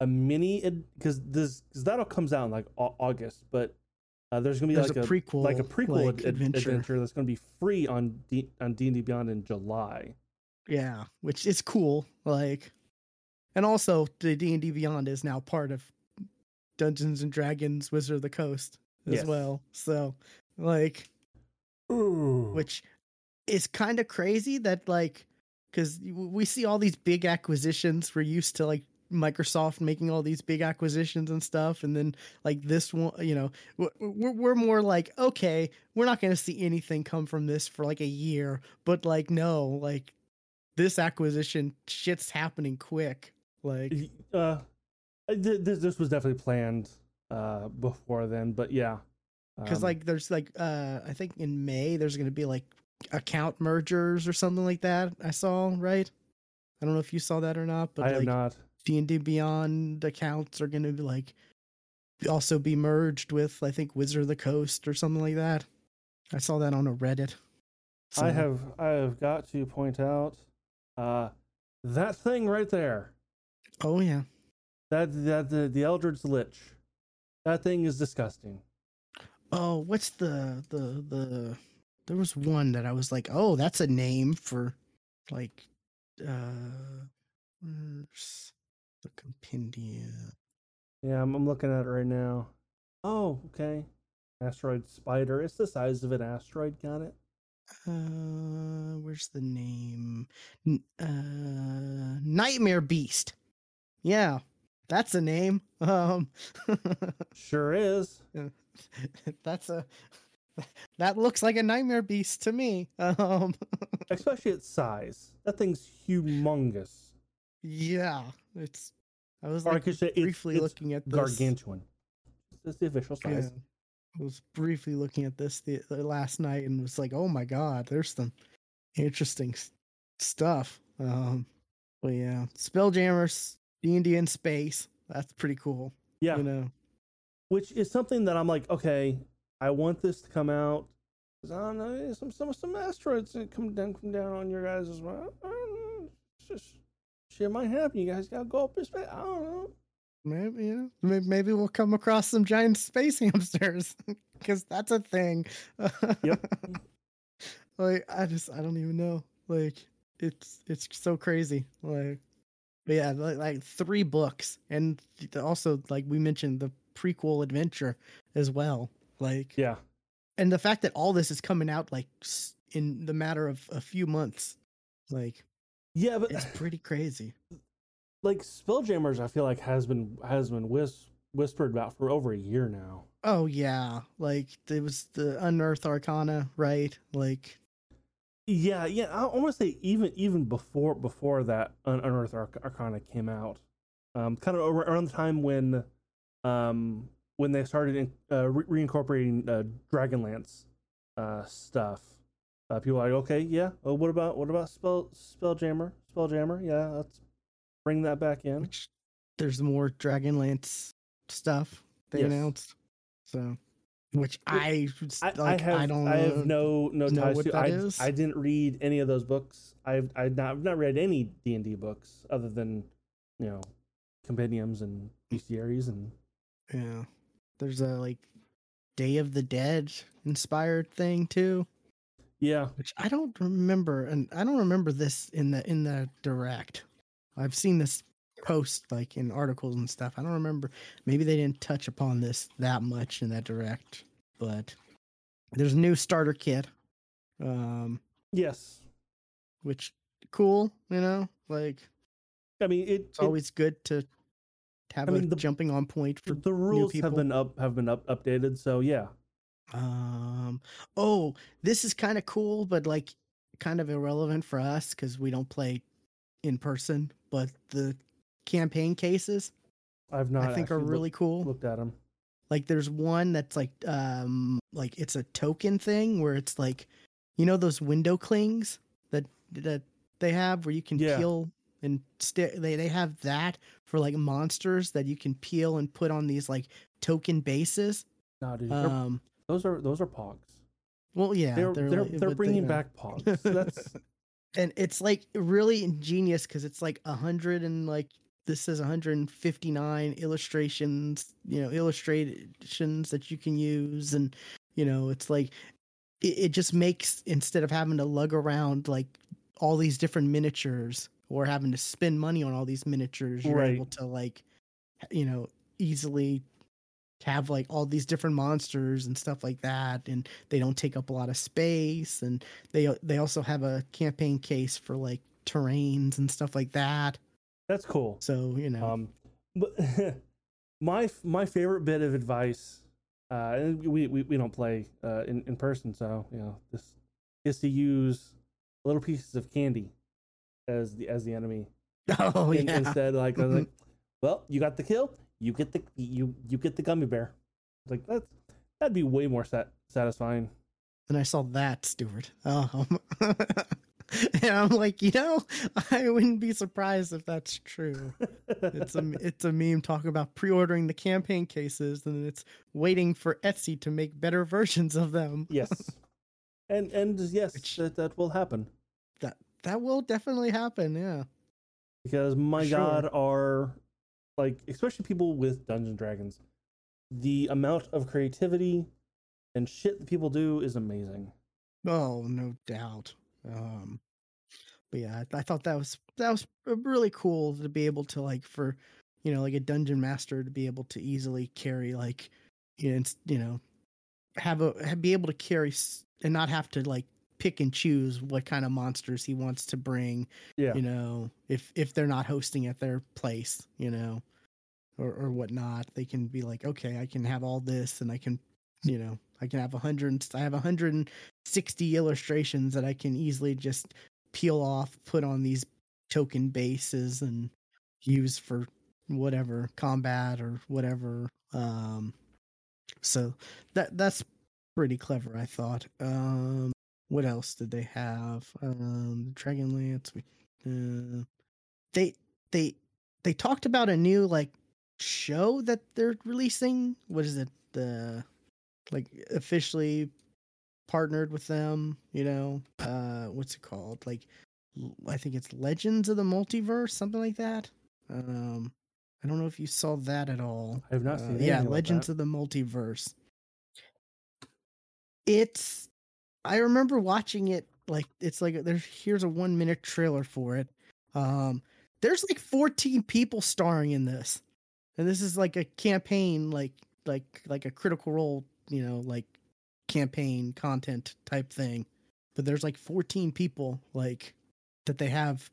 a mini because this because that all comes out in like August, but uh, there's going to be There's like a, prequel, like a prequel like, ad- adventure. adventure. that's going to be free on D on D and D Beyond in July. Yeah, which is cool. Like, and also the D and D Beyond is now part of Dungeons and Dragons Wizard of the Coast as Yes. well. So, like, Ooh. which is kind of crazy that like because we see all these big acquisitions we're used to like microsoft making all these big acquisitions and stuff and then like this one you know we're, we're more like okay we're not going to see anything come from this for like a year but like no like this acquisition shit's happening quick. Like uh, th- this this was definitely planned uh before then, but yeah, because Um, like there's like uh i think in may there's going to be like account mergers or something like that i saw right? I don't know if you saw that or not but I have not. d&d beyond accounts are going to be like also be merged with i think wizard of the coast or something like that. I saw that on a reddit. I have I have got to point out uh that thing right there. oh yeah That that the the Eldritch Lich. That thing is disgusting. oh what's the the the there was one that i was like oh that's a name for like uh where's the compendium Yeah, I'm, I'm looking at it right now. Oh, okay. Asteroid spider. It's the size of an asteroid. Got it. Uh, where's the name? Uh, Nightmare Beast. Yeah, that's a name. Um, Sure is. that's a that looks like a Nightmare Beast to me. Um, Especially its size. That thing's humongous. yeah, it's. I was like it's, briefly it's looking at this. gargantuan. That's the official Yeah. Was briefly looking at this the, the last night and was like, "Oh my god, there's some interesting s- stuff." Um, but yeah, Spelljammers, D and D in space. That's pretty cool. Yeah, You know, which is something that I'm like, okay, I want this to come out. 'Cause I don't know, some some some asteroids that come down come down on your guys as well. I don't know. It's just shit might happen. You guys gotta go up in space. I don't know. Maybe you know, maybe, we'll come across some giant space hamsters because that's a thing. Yep. like I just I don't even know. Like it's it's so crazy. Like but yeah, like, like three books and also like we mentioned the prequel adventure as well. Like Yeah, and the fact that all this is coming out like in the matter of a few months, like yeah, but it's pretty crazy. Like Spelljammers, I feel like has been has been whis- whispered about for over a year now. Oh yeah, like it was the Unearthed Arcana, right? Like Yeah, yeah. I almost say even even before before that Un- Unearthed Arc- Arcana came out, um, kind of ar- around the time when, um, when they started in, uh, re- reincorporating uh, Dragonlance, uh, stuff. Uh, people are like, okay, yeah. Oh, what about what about Spell Spelljammer? Spelljammer, yeah. Let's bring that back in. which there's more Dragonlance stuff they Yes. announced. So, which I I, like. I have I don't I have no no ties to. I is. I didn't read any of those books. I've I've not I've not read any D and D books other than you know compendiums and bestiaries and Yeah, there's a like Day of the Dead inspired thing too, yeah which I don't remember, and I don't remember this in the in the direct. I've seen this post like in articles and stuff. I don't remember. Maybe they didn't touch upon this that much in that direct, but there's a new starter kit, um, yes. which cool. You know, like I mean it. it's it- always good to have I mean, a the- jumping on point for the rules have been up have been up updated. So yeah, Um. Oh, this is kind of cool, but like kind of irrelevant for us because we don't play in person. But the campaign cases I've not. I think are really looked, cool. looked at them. Like there's one that's like um like it's a token thing where it's like you know those window clings that that they have where you can Yeah. peel and st- they they have that for like monsters that you can peel and put on these like token bases. No, dude, Um. those are those are pogs. Well, yeah, they're they're like- they're, but they bringing are. back pogs. That's and it's like really ingenious because it's like a hundred and like this says 159 illustrations you know illustrations that you can use and you know it's like it, it just makes instead of having to lug around like all these different miniatures or having to spend money on all these miniatures you're Right. able to like you know easily have like all these different monsters and stuff like that and they don't take up a lot of space and they they also have a campaign case for like terrains and stuff like that that's cool. so you know Um, but my my favorite bit of advice, uh, and we, we we don't play uh in in person, so you know this is to use little pieces of candy as the as the enemy oh in- yeah instead. Like, Mhm. like, well, you got the kill, you get the you you get the gummy bear. Like that's that'd be way more sat- satisfying. and i saw that stuart um, and i'm like you know i wouldn't be surprised if that's true it's a it's a meme talking about pre-ordering the campaign cases and it's waiting for etsy to make better versions of them yes, and and yes, Which- that that will happen. that that will definitely happen yeah because my sure. god are like especially people with dungeons dragons the amount of creativity and shit that people do is amazing Oh, no doubt. Um, but yeah, I, I thought that was that was really cool to be able to like for you know like a dungeon master to be able to easily carry like you know, you know have a be able to carry and not have to like pick and choose what kind of monsters he wants to bring. yeah You know, if if they're not hosting at their place, you know, or or whatnot, they can be like, okay, I can have all this, and I can, you know, I can have a hundred. I have a hundred and sixty illustrations that I can easily just peel off, put on these token bases, and use for whatever combat or whatever. Um, So that that's pretty clever, I thought. Um, what else did they have? Um, Dragonlance. We, uh, they they they talked about a new like show that they're releasing. What is it? The like officially partnered with them. You know, uh, what's it called? Like, I think it's Legends of the Multiverse, something like that. Um, I don't know if you saw that at all. I have not Uh, seen. yeah, anything about Legends that. of the Multiverse. It's I remember watching it like it's like there's here's a one minute trailer for it. Um there's like 14 people starring in this. And this is like a campaign like like like a critical role, you know, like campaign content type thing. But there's like 14 people like that they have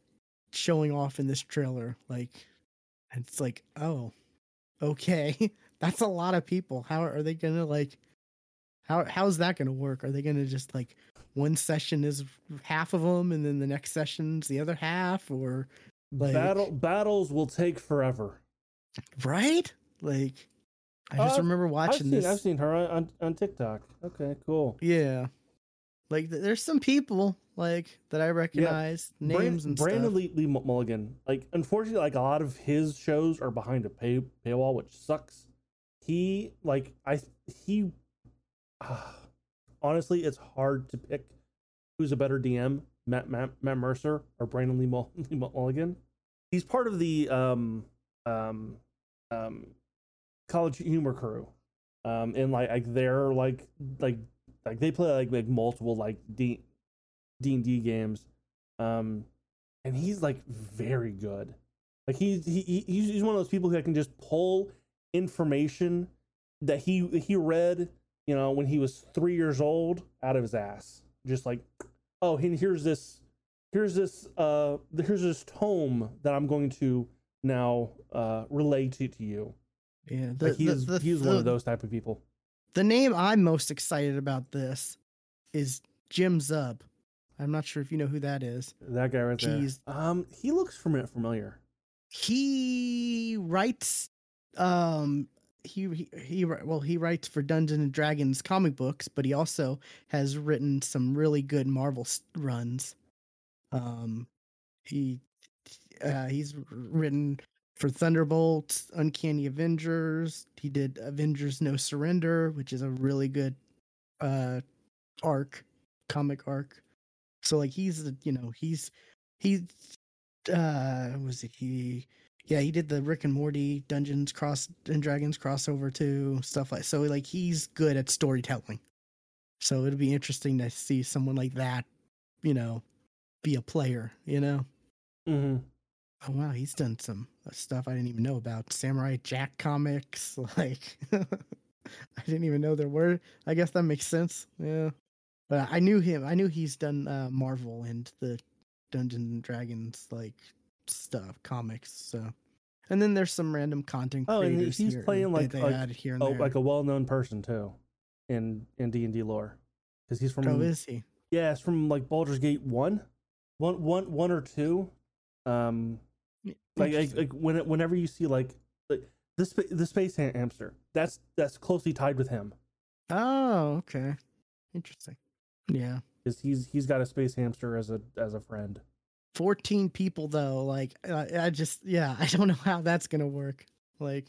showing off in this trailer like and it's like, "Oh, okay that's a lot of people how are they gonna like how how's that gonna work are they gonna just like one session is half of them and then the next session's the other half or like- Battle battles will take forever. right like i just Uh, remember I've watching seen, this I've seen her on, on, TikTok. Okay, cool. yeah like there's some people like that i recognize names Brand- and Brennan stuff Lee, Lee Mulligan. Like, unfortunately, like a lot of his shows are behind a pay paywall, which sucks. He like I he. honestly, it's hard to pick who's a better DM, Matt Matt, Matt Mercer or Brennan Lee, Mull- Lee Mulligan. He's part of the um um um college humor crew, um and like like they're like like like they play like like multiple like D D and D games, um, and he's like very good. Like he's he, he he's he's one of those people who can just pull information that he he read, you know, when he was three years old out of his ass. Just like, oh, and here's this, here's this, uh, here's this tome that I'm going to now uh relay to to you. yeah the, Like he's the, the, he's one of those type of people. the name i'm most excited about this is jim zub i'm not sure if you know who that is That guy right there. He's- Um, he looks familiar. he writes um he, he he well he writes for Dungeons and Dragons comic books, but he also has written some really good Marvel runs. Um, he uh, he's written for Thunderbolts, Uncanny Avengers. He did Avengers No Surrender, which is a really good uh arc, comic arc. So like he's you know he's he's uh was it he yeah he did the rick and morty dungeons cross and dragons crossover too stuff like so like he's good at storytelling. So it'd be interesting to see someone like that you know be a player you know? Mm-hmm. oh wow he's done some uh, stuff i didn't even know about. Samurai jack comics like i didn't even know there were i guess that makes sense yeah. But i knew him i knew he's done uh marvel and the dungeons and dragons like stuff comics so. And then there's some random content Oh, and he's playing, that like- they like- added here and Oh, there. like a well-known person too, in in D and D lore, because he's from oh is he? Yeah, it's from like Baldur's Gate one, one, one, one or two. Um, like like, like when it, whenever you see like like the spa- the space hamster, that's that's closely tied with him. Oh okay. Interesting. Yeah. Because he's he's got a space hamster as a as a friend. 14 people though like I, just yeah i don't know how that's gonna work like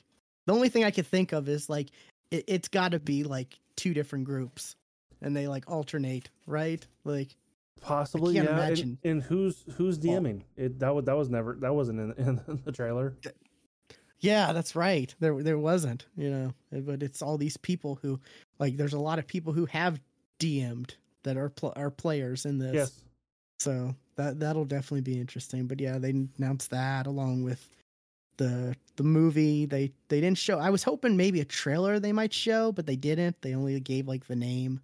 the only thing i could think of is like it, it's got to be like two different groups and they like alternate right like Possibly, yeah. and- imagine. And, who's who's DMing it? That was that was never that wasn't in, in the trailer. yeah that's right there there wasn't you know eh, but it's all these people who like there's a lot of people who have dm'd that are pl- are players in this Yes. So that that'll definitely be interesting. But yeah, they announced that along with the the movie. They they didn't show. I was hoping maybe a trailer they might show, but they didn't. They only gave like the name.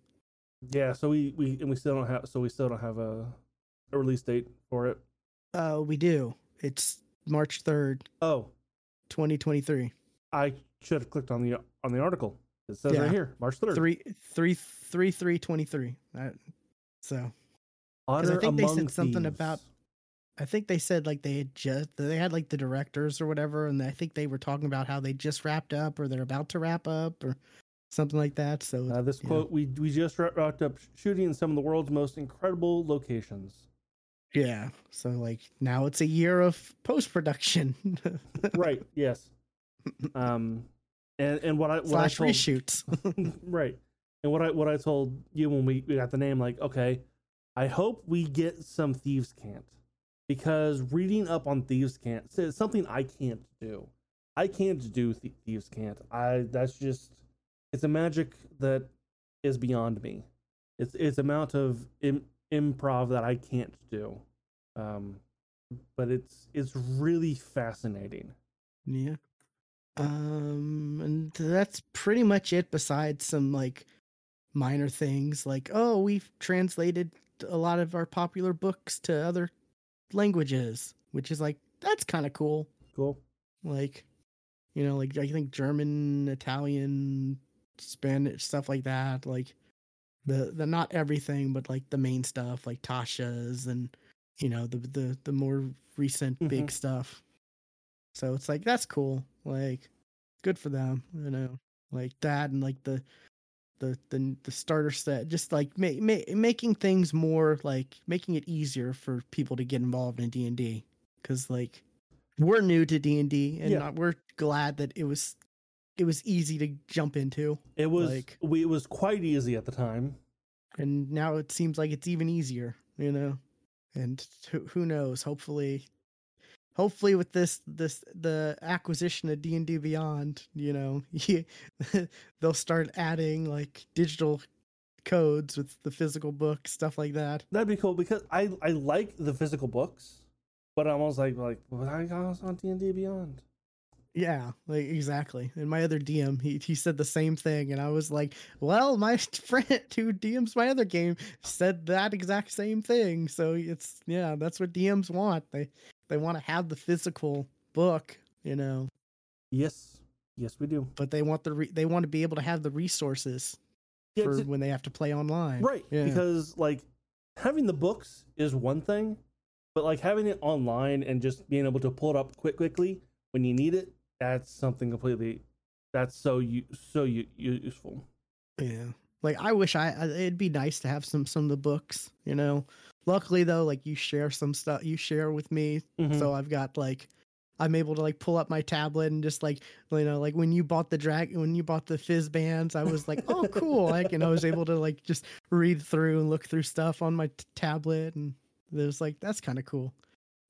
Yeah. So we we and we still don't have so we still don't have a a release date for it. Uh, we do. It's March third, Oh, twenty twenty three. I should have clicked on the on the article. It says Yeah. right here, March third. Three three three three twenty three. So Honor I think they said something Thieves. about- I think they said like they had just they had like the directors or whatever, and I think they were talking about how they just wrapped up or they're about to wrap up or something like that. So Uh, this quote: "We we just wrapped up shooting in some of the world's most incredible locations." yeah. So like now it's a year of post production right. Yes. Um, and and what I what slash I told, reshoots. right. And what I what I told you when we, we got the name, like, okay, I hope we get some thieves' cant because reading up on thieves' cant is something I can't do. I can't do th- thieves' cant. I that's just it's a magic that is beyond me. It's it's amount of Im- improv that I can't do. Um, but it's it's really fascinating. Yeah. Um, and that's pretty much it. Besides some like minor things, like oh, we've translated a lot of our popular books to other languages, which is like that's kind of cool. Cool. Like, you know, like I think German, Italian, Spanish, stuff like that. Like the the not everything, but like the main stuff, like Tasha's and you know the the the more recent big mm-hmm. stuff. So it's like that's cool. Like good for them, you know. Like that and like the the the the starter set just like ma- ma- making things more like making it easier for people to get involved in D&D cuz like we're new to D&D and Yeah. we're glad that it was it was easy to jump into It was Like- we it was quite easy at the time. and now it seems like it's even easier, you know. And who, who knows? Hopefully, hopefully with this this the acquisition of D and D Beyond, you know, they'll start adding like digital codes with the physical book stuff like that. That'd be cool because I I like the physical books, but I'm almost like like but I got on D and D Beyond. Yeah, like exactly. And my other DM, he he said the same thing, and I was like, "Well, my friend who DMs my other game said that exact same thing." So it's yeah, that's what DMs want. They they want to have the physical book, you know, Yes, yes we do. but they want the re- they want to be able to have the resources Yeah, for when they have to play online. right Yeah. because like having the books is one thing, but like having it online and just being able to pull it up quick quickly when you need it, that's something completely. That's so you so you useful. Yeah. Like I wish I I- it'd be nice to have some some of the books, you know. Luckily though, like you share some stuff you share with me Mhm. so i've got like i'm able to like pull up my tablet and just like you know like when you bought the drag when you bought the Fizban's i was like oh cool like and i was able to like just read through and look through stuff on my t- tablet and there's like that's kind of cool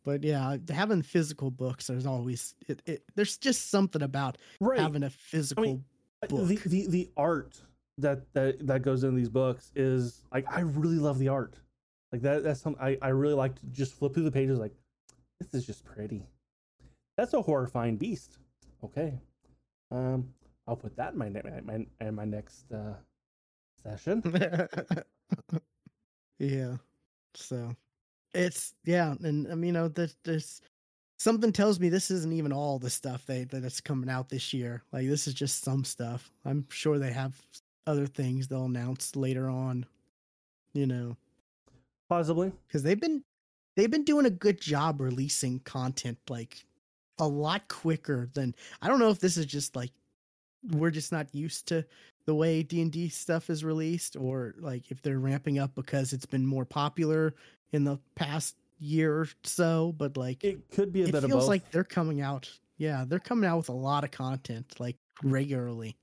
but yeah having physical books there's always it, it there's just something about right. having a physical the, book. the the art that that that goes in these books is like I really love the art. Like that that's something I, I really like to just flip through the pages like this is just pretty. That's a horrifying beast. Okay. Um I'll put that in my my, in my next uh session. yeah. So it's yeah, and um, you know, there's, there's something tells me this isn't even all the stuff they that's coming out this year. Like this is just some stuff. I'm sure they have other things they'll announce later on. You know, Possibly. because they've been they've been doing a good job releasing content like a lot quicker than I don't know if this is just like we're just not used to the way D&D stuff is released or like if they're ramping up because it's been more popular in the past year or so but like it, It could be a bit of feels both. like they're coming out yeah they're coming out with a lot of content like regularly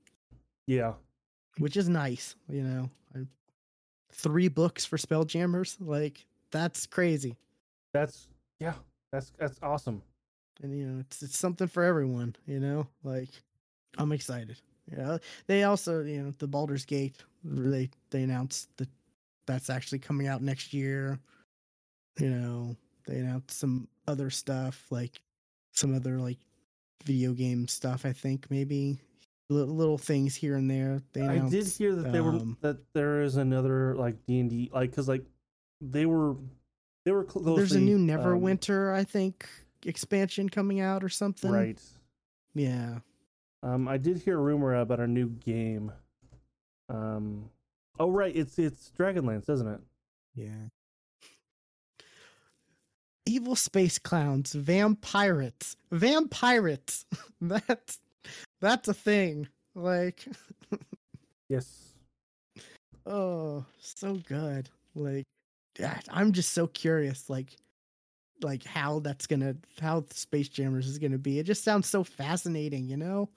yeah. which is nice you know I, three books for spelljammers? Like that's crazy. That's yeah. That's that's awesome. and you know it's it's something for everyone you know? Like i'm excited. Yeah they also you know the Baldur's Gate they they announced that that's actually coming out next year. You know they announced some other stuff like some other like video game stuff i think maybe little, things here and there they I did hear that they were um, that there is another like D and D like because like they were they were closely, there's a new um, neverwinter i think expansion coming out or something right. yeah Um, I did hear a rumor about a new game. Um, oh right, it's it's Dragonlance, isn't it? Yeah. Evil space clowns, vampirates, vampirates. that's that's a thing. Like Yes. Oh, so good. Like yeah, I'm just so curious like like how that's going to how Space Jammers is going to be. It just sounds so fascinating, you know?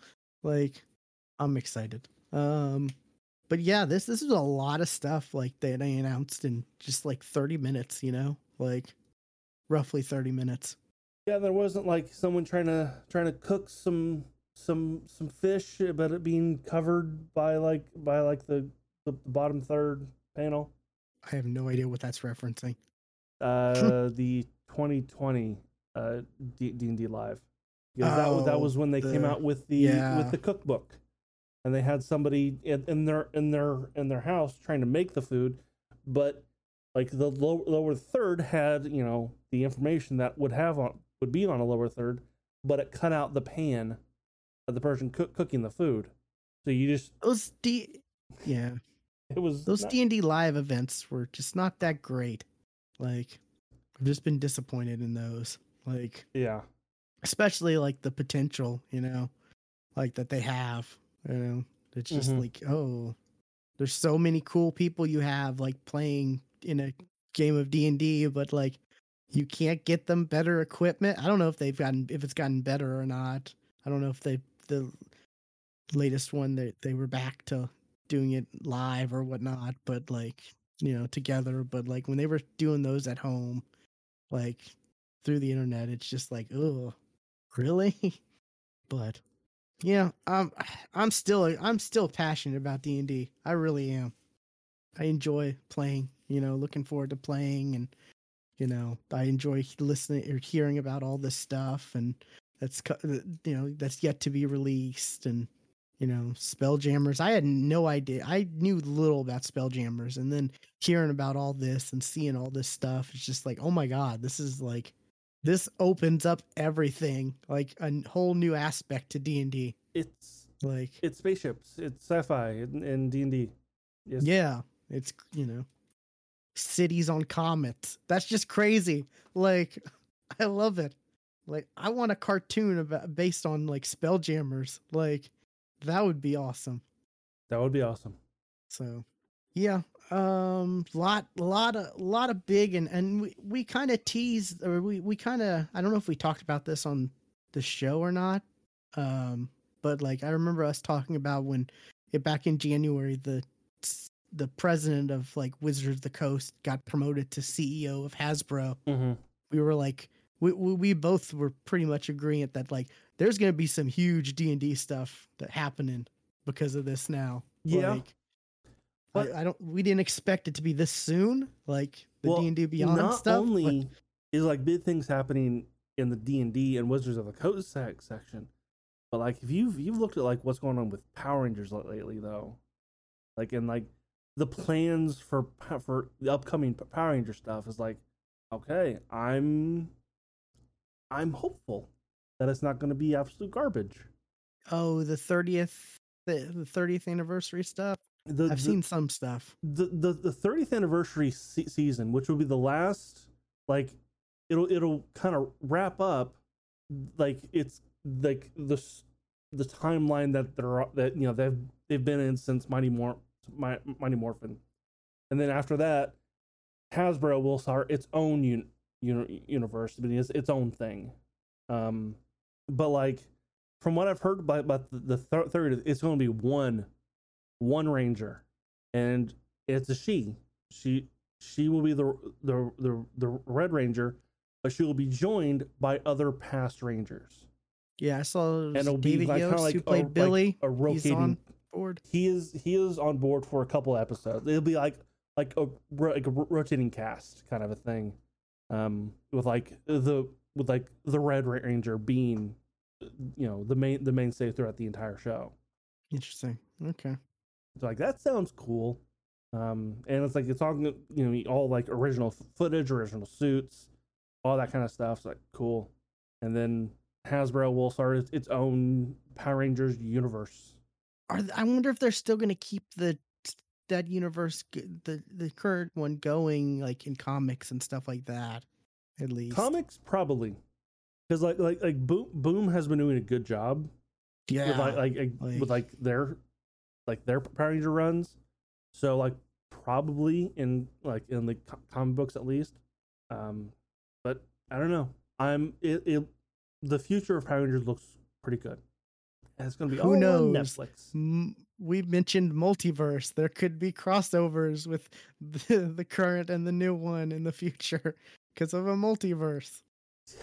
Like I'm excited. Um but yeah, this this is a lot of stuff like that they announced in just like 30 minutes, you know? Like roughly 30 minutes. Yeah, there wasn't like someone trying to trying to cook some some some fish, but it being covered by like by like the the bottom third panel. I have no idea what that's referencing. Uh, the 2020 uh D and D live. Because that was that Oh, was when they came out with the yeah. with the cookbook, and they had somebody in, in their in their in their house trying to make the food, but like the low, lower third had you know the information that would have on would be on a lower third, but it cut out the pan of the person cook, cooking the food, so you just Those D, yeah, it was those D and D live events were just not that great. Like, I've just been disappointed in those. Like, yeah especially like the potential, you know, like that they have. You know, it's just Mhm. like, oh, there's so many cool people you have like playing in a game of D and D, but like, you can't get them better equipment. I don't know if they've gotten if it's gotten better or not. I don't know if they the latest one they they were back to doing it live or whatnot, but like you know together. But like when they were doing those at home, like through the internet, it's just like, oh, really? but yeah, um, I'm still I'm still passionate about D and D. I really am. I enjoy playing. You know, looking forward to playing, and you know, I enjoy listening or hearing about all this stuff, and that's uh, you know that's yet to be released, and you know, Spelljammers. I had no idea. I knew little about Spelljammers, and then hearing about all this and seeing all this stuff, it's just like, oh my god, this is like, this opens up everything, like a whole new aspect to D and D. it's Like, it's spaceships, it's sci-fi and D and D. Yes. yeah, it's you know, cities on comets. That's just crazy. Like, I love it. Like, I want a cartoon about based on like Spelljammers. Like, that would be awesome. that would be awesome. So, yeah, um, lot, a lot of, lot of big, and and we we kind of teased, or we we kind of, I don't know if we talked about this on the show or not, um, but like I remember us talking about when it back in January the the president of like Wizards of the Coast got promoted to CEO of Hasbro. Mm-hmm. We were like, we we, we both were pretty much agreeing that like there's gonna be some huge D and D stuff that happening because of this now. Yeah. Like, But- I, I don't. We didn't expect it to be this soon. Like the Well, D and D Beyond not stuff. but- only is like big things happening in the D and D and Wizards of the Coast section, but like if you've you've looked at like what's going on with Power Rangers lately though, like and like the plans for for the upcoming Power Ranger stuff is like, okay, I'm I'm hopeful that it's not going to be absolute garbage. oh, the thirtieth, the the thirtieth anniversary stuff. The, I've the- seen some stuff. the the the 30th anniversary se- season, which will be the last, like it'll it'll kind of wrap up, like it's like the the timeline that they're that you know they've they've been in since Mighty Mor Mi- Mighty Morphin, and then after that, Hasbro will start its own un, uni- universe, but it's its own thing. Um, but like from what I've heard about, about the, thir- third, it's going to be one one ranger and it's a she. She she will be the the the the Red Ranger, but she will be joined by other past Rangers. Yeah, I saw And it'll be David like Yost like who a- played like Billy. a He's rotating. on board. He is he is on board for a couple episodes. It'll be like like a like a rotating cast kind of a thing, um, with like the with like the Red Ranger being, you know, the main the mainstay throughout the entire show. Interesting. Okay. So like that sounds cool. Um, and it's like it's all you know, all like original footage, original suits, all that kind of stuff. It's like cool. And then Hasbro will start its, own Power Rangers universe. Are th- I wonder if they're still going to keep the that universe, the the current one going, like in comics and stuff like that. At least Comics probably, because like like like Boom Boom has been doing a good job Yeah. with like, like, like with like their like their Power Ranger runs. So like probably in like in the comic books at least. Um, but I don't know. I'm it, it the future of Power Rangers looks pretty good. And it's gonna be Who all on knows? Netflix. M- we mentioned multiverse. There could be crossovers with the, the current and the new one in the future because of a multiverse.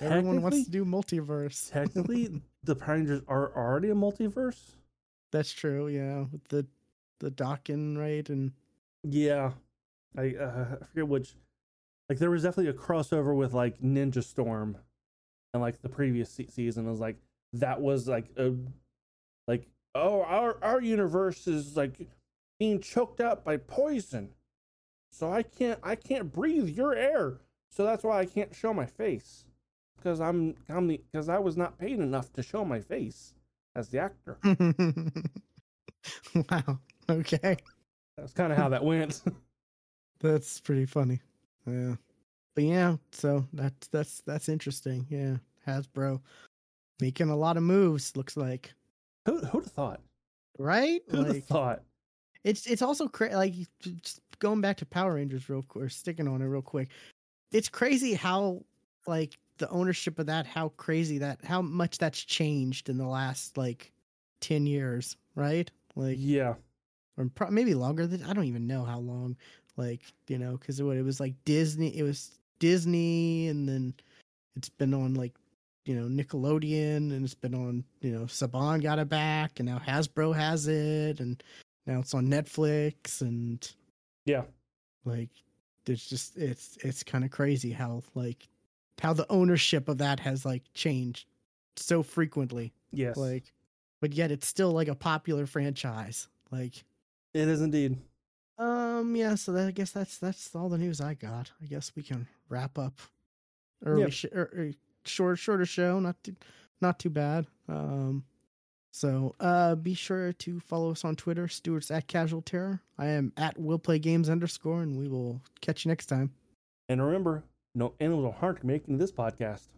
Everyone wants to do multiverse. Technically, the Power Rangers are already a multiverse. That's true. Yeah, with the the Dawkin right and Yeah, I uh, I forget which. Like there was definitely a crossover with like Ninja Storm, and like the previous se- season was like that was like a like oh our our universe is like being choked out by poison, so I can't I can't breathe your air, so that's why I can't show my face because I'm I'm the because I was not paid enough to show my face as the actor. wow. Okay, That's kind of how that went. that's pretty funny. Yeah, but yeah. So that's that's that's interesting. Yeah, Hasbro making a lot of moves. Looks like Who who'd have thought? right. Who'd have thought? it's it's also cra- like just going back to Power Rangers real quick, or sticking on it real quick. It's crazy how like the ownership of that, how crazy that, how much that's changed in the last like ten years, right? Like Yeah. or pro- maybe longer than I don't even know how long. Like you know, because what it was like Disney, it was Disney, and then it's been on like you know Nickelodeon, and it's been on you know Saban got it back, and now Hasbro has it, and now it's on Netflix, and Yeah. like it's just it's it's kind of crazy how like how the ownership of that has like changed so frequently Yes. like but yet it's still like a popular franchise like it is indeed. um yeah so that, i guess that's that's all the news i got i guess we can wrap up early Yeah. sh- er, er, short shorter show not too not too bad. Um so uh be sure to follow us on twitter stewart's at casual terror. I am at will play games underscore and we will catch you next time. And remember, no animals are harmed making this podcast.